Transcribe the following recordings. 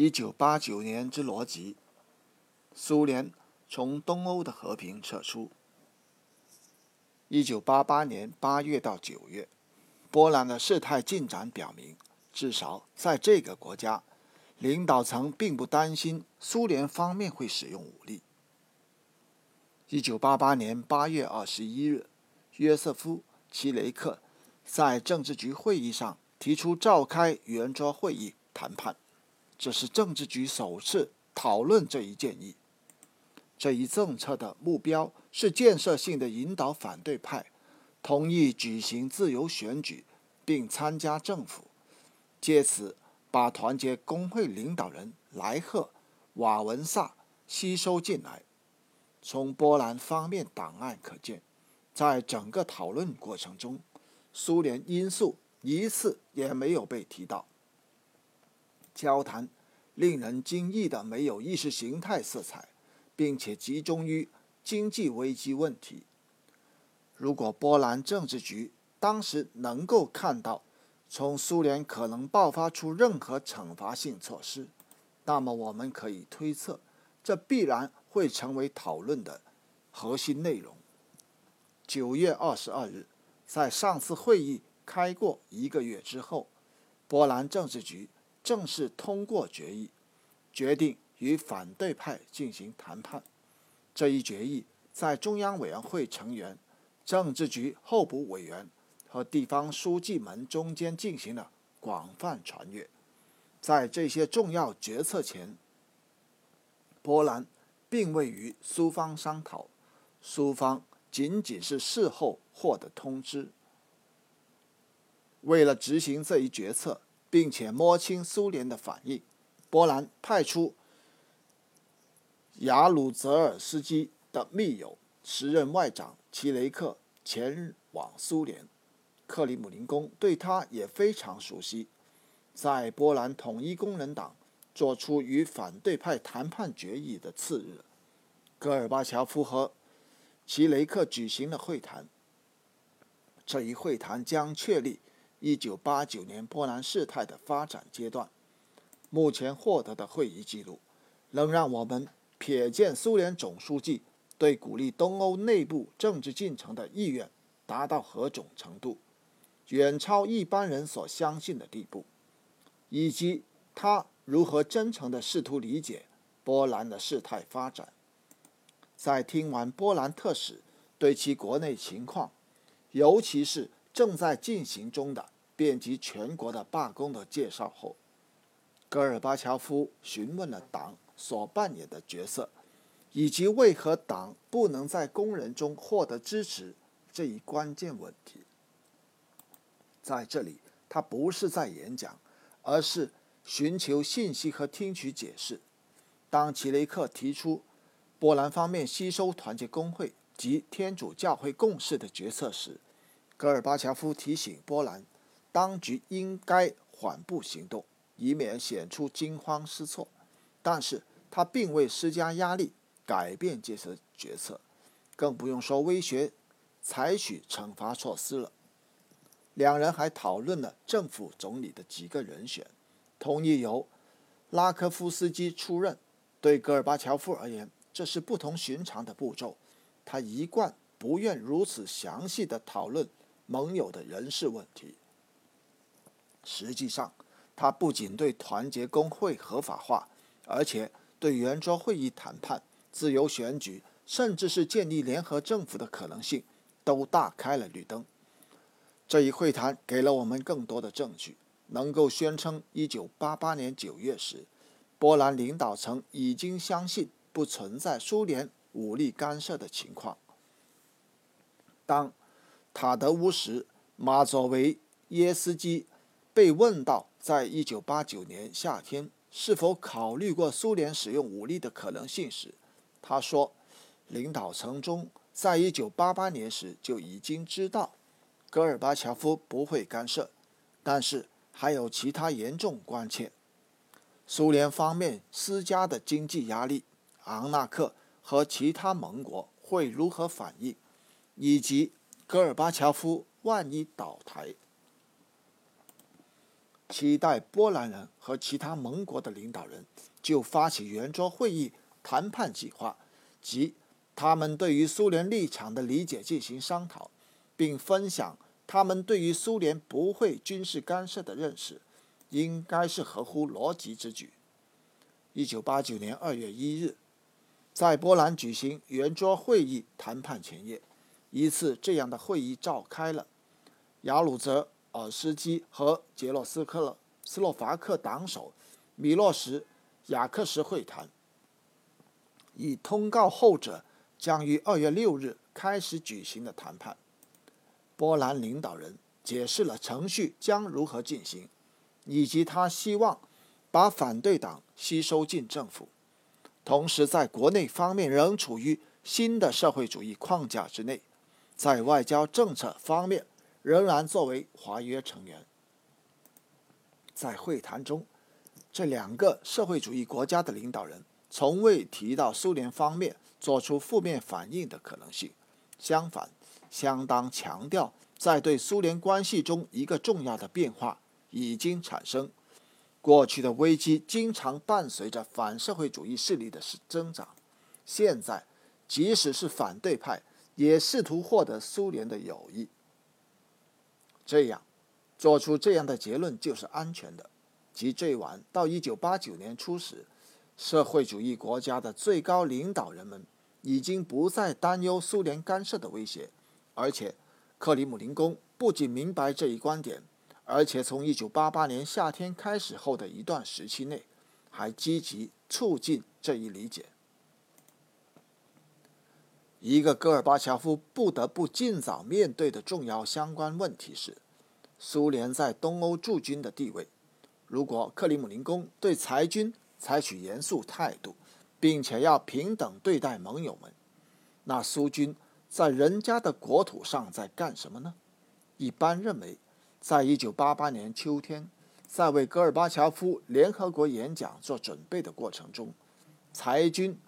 一九八九年之逻辑：苏联从东欧的和平撤出。一九八八年八月到九月，波兰的事态进展表明，至少在这个国家，领导层并不担心苏联方面会使用武力。一九八八年八月二十一日，约瑟夫·齐雷克在政治局会议上提出召开圆桌会议谈判。这是政治局首次讨论这一建议。这一政策的目标是建设性的引导反对派同意举行自由选举，并参加政府，借此把团结工会领导人莱赫·瓦文萨吸收进来。从波兰方面档案可见，在整个讨论过程中，苏联因素一次也没有被提到。交谈令人惊异的没有意识形态色彩，并且集中于经济危机问题。如果波兰政治局当时能够看到从苏联可能爆发出任何惩罚性措施，那么我们可以推测，这必然会成为讨论的核心内容。九月二十二日，在上次会议开过一个月之后，波兰政治局。正式通过决议，决定与反对派进行谈判。这一决议在中央委员会成员、政治局候补委员和地方书记们中间进行了广泛传阅。在这些重要决策前，波兰并未与苏方商讨，苏方仅仅是事后获得通知。为了执行这一决策。并且摸清苏联的反应，波兰派出雅鲁泽尔斯基的密友、时任外长齐雷克前往苏联。克里姆林宫对他也非常熟悉。在波兰统一工人党做出与反对派谈判决议的次日，戈尔巴乔夫和齐雷克举行了会谈。这一会谈将确立。一九八九年波兰事态的发展阶段，目前获得的会议记录，能让我们瞥见苏联总书记对鼓励东欧内部政治进程的意愿达到何种程度，远超一般人所相信的地步，以及他如何真诚地试图理解波兰的事态发展。在听完波兰特使对其国内情况，尤其是。正在进行中的遍及全国的罢工的介绍后，戈尔巴乔夫询问了党所扮演的角色，以及为何党不能在工人中获得支持这一关键问题。在这里，他不是在演讲，而是寻求信息和听取解释。当齐雷克提出波兰方面吸收团结工会及天主教会共识的决策时，戈尔巴乔夫提醒波兰当局应该缓步行动，以免显出惊慌失措。但是他并未施加压力改变这次决策，更不用说威胁采取惩罚措施了。两人还讨论了政府总理的几个人选，同意由拉科夫斯基出任。对戈尔巴乔夫而言，这是不同寻常的步骤。他一贯不愿如此详细的讨论。盟友的人事问题。实际上，他不仅对团结工会合法化，而且对圆桌会议谈判、自由选举，甚至是建立联合政府的可能性，都大开了绿灯。这一会谈给了我们更多的证据，能够宣称1988年9月时，波兰领导层已经相信不存在苏联武力干涉的情况。当塔德乌什·马佐维耶斯基被问到，在一九八九年夏天是否考虑过苏联使用武力的可能性时，他说：“领导层中在一九八八年时就已经知道戈尔巴乔夫不会干涉，但是还有其他严重关切：苏联方面施加的经济压力，昂纳克和其他盟国会如何反应，以及。”戈尔巴乔夫万一倒台，期待波兰人和其他盟国的领导人就发起圆桌会议谈判计划，即他们对于苏联立场的理解进行商讨，并分享他们对于苏联不会军事干涉的认识，应该是合乎逻辑之举。一九八九年二月一日，在波兰举行圆桌会议谈判前夜，一次这样的会议召开了。雅鲁泽尔斯基和捷洛斯克斯洛伐克党首米洛什雅克什会谈，以通告后者将于二月六日开始举行的谈判。波兰领导人解释了程序将如何进行，以及他希望。把反对党吸收进政府，同时在国内方面仍处于新的社会主义框架之内，在外交政策方面仍然作为华约成员。在会谈中，这两个社会主义国家的领导人从未提到苏联方面做出负面反应的可能性，相反，相当强调在对苏联关系中一个重要的变化已经产生。过去的危机经常伴随着反社会主义势力的增长，现在即使是反对派也试图获得苏联的友谊。这样，做出这样的结论就是安全的，即最晚到一九八九年初时，社会主义国家的最高领导人们已经不再担忧苏联干涉的威胁，而且克里姆林宫不仅明白这一观点。而且从1988年夏天开始后的一段时期内，还积极促进这一理解。一个戈尔巴乔夫不得不尽早面对的重要相关问题是，苏联在东欧驻军的地位。如果克里姆林宫对裁军采取严肃态度，并且要平等对待盟友们，那苏军在人家的国土上在干什么呢？一般认为。在一九八八年秋天，在为戈尔巴乔夫联合国演讲做准备的过程中，裁军、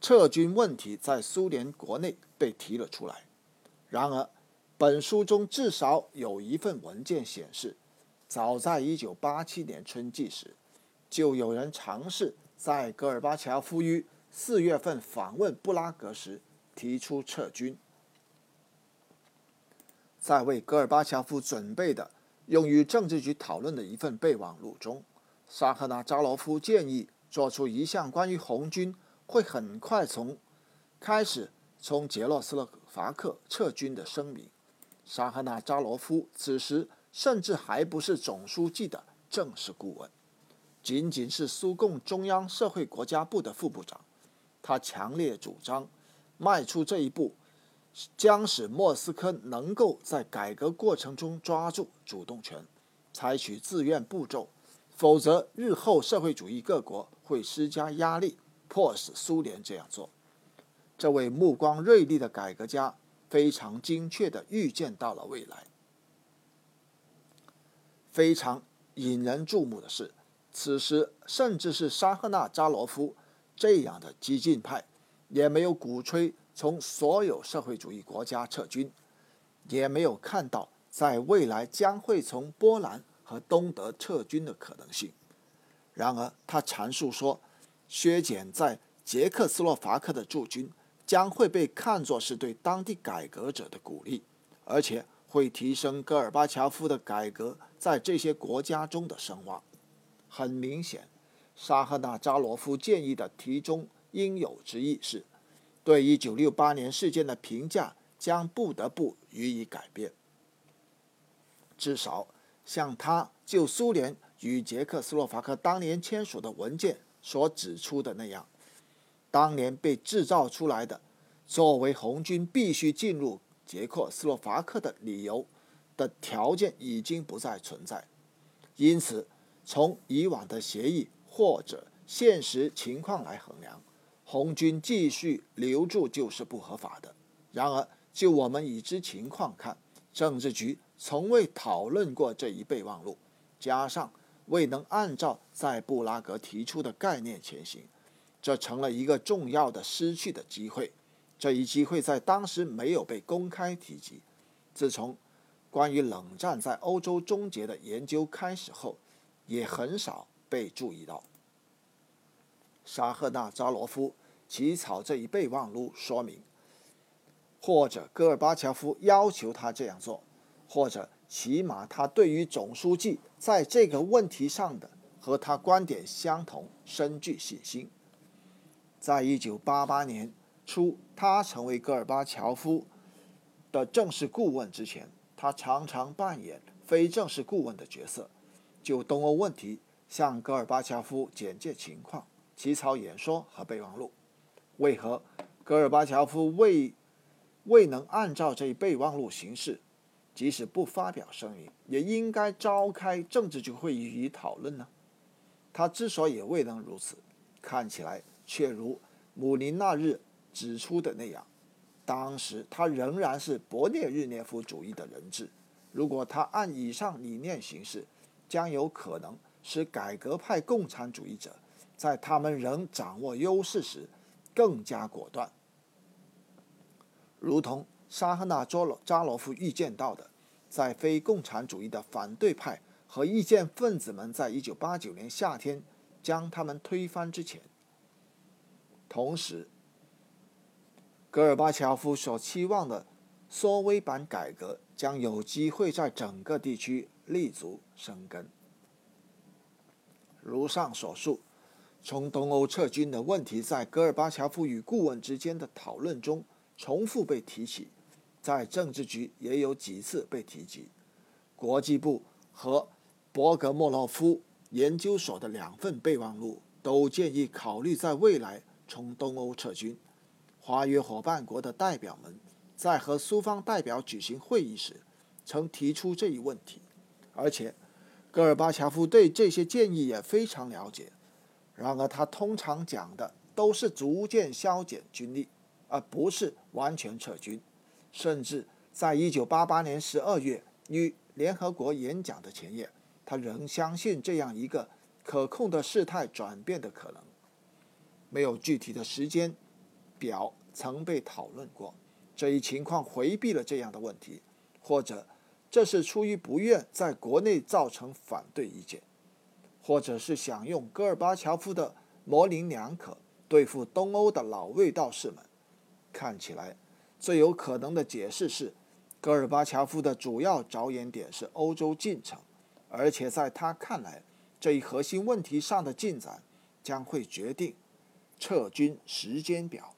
撤军问题在苏联国内被提了出来。然而，本书中至少有一份文件显示，早在一九八七年春季时，就有人尝试在戈尔巴乔夫于四月份访问布拉格时提出撤军。在为戈尔巴乔夫准备的用于政治局讨论的一份备忘录中，沙赫纳扎罗夫建议做出一项关于红军会很快从开始从捷洛斯洛伐克撤军的声明。沙赫纳扎罗夫此时甚至还不是总书记的正式顾问，仅仅是苏共中央社会国家部的副部长。他强烈主张迈出这一步。将使莫斯科能够在改革过程中抓住主动权，采取自愿步骤，否则日后社会主义各国会施加压力，迫使苏联这样做。这位目光锐利的改革家非常精确地预见到了未来。非常引人注目的是，此时甚至是沙赫纳扎罗夫这样的激进派，也没有鼓吹。从所有社会主义国家撤军，也没有看到在未来将会从波兰和东德撤军的可能性。然而，他阐述说，削减在捷克斯洛伐克的驻军将会被看作是对当地改革者的鼓励，而且会提升戈尔巴乔夫的改革在这些国家中的声望。很明显，沙赫纳扎罗夫建议的题中应有之意是。对一九六八年事件的评价将不得不予以改变。至少像他就苏联与捷克斯洛伐克当年签署的文件所指出的那样，当年被制造出来的作为红军必须进入捷克斯洛伐克的理由的条件已经不再存在。因此，从以往的协议或者现实情况来衡量。红军继续留住就是不合法的。然而，就我们已知情况看，政治局从未讨论过这一备忘录，加上未能按照在布拉格提出的概念前行，这成了一个重要的失去的机会。这一机会在当时没有被公开提及。自从关于冷战在欧洲终结的研究开始后，也很少被注意到。沙赫纳扎罗夫起草这一备忘录，说明，或者戈尔巴乔夫要求他这样做，或者起码他对于总书记在这个问题上的和他观点相同深具信心。在一九八八年初，他成为戈尔巴乔夫的正式顾问之前，他常常扮演非正式顾问的角色，就东欧问题向戈尔巴乔夫简介情况。起草演说和备忘录，为何戈尔巴乔夫未未能按照这一备忘录行事？即使不发表声明，也应该召开政治局会议予以讨论呢？他之所以未能如此，看起来却如姆林那日指出的那样，当时他仍然是勃列日涅夫主义的人质。如果他按以上理念行事，将有可能使改革派共产主义者。在他们仍掌握优势时，更加果断。如同沙赫纳卓罗扎罗夫预见到的，在非共产主义的反对派和意见分子们在一九八九年夏天将他们推翻之前，同时，戈尔巴乔夫所期望的缩微版改革将有机会在整个地区立足生根。如上所述。从东欧撤军的问题在戈尔巴乔夫与顾问之间的讨论中重复被提起，在政治局也有几次被提及。国际部和博格莫洛夫研究所的两份备忘录都建议考虑在未来从东欧撤军。华约伙伴国的代表们在和苏方代表举行会议时曾提出这一问题，而且戈尔巴乔夫对这些建议也非常了解。然而，他通常讲的都是逐渐削减军力，而不是完全撤军。甚至在一九八八年十二月与联合国演讲的前夜，他仍相信这样一个可控的事态转变的可能。没有具体的时间表曾被讨论过。这一情况回避了这样的问题，或者这是出于不愿在国内造成反对意见。或者是想用戈尔巴乔夫的模棱两可对付东欧的老卫道士们，看起来最有可能的解释是，戈尔巴乔夫的主要着眼点是欧洲进程，而且在他看来，这一核心问题上的进展将会决定撤军时间表。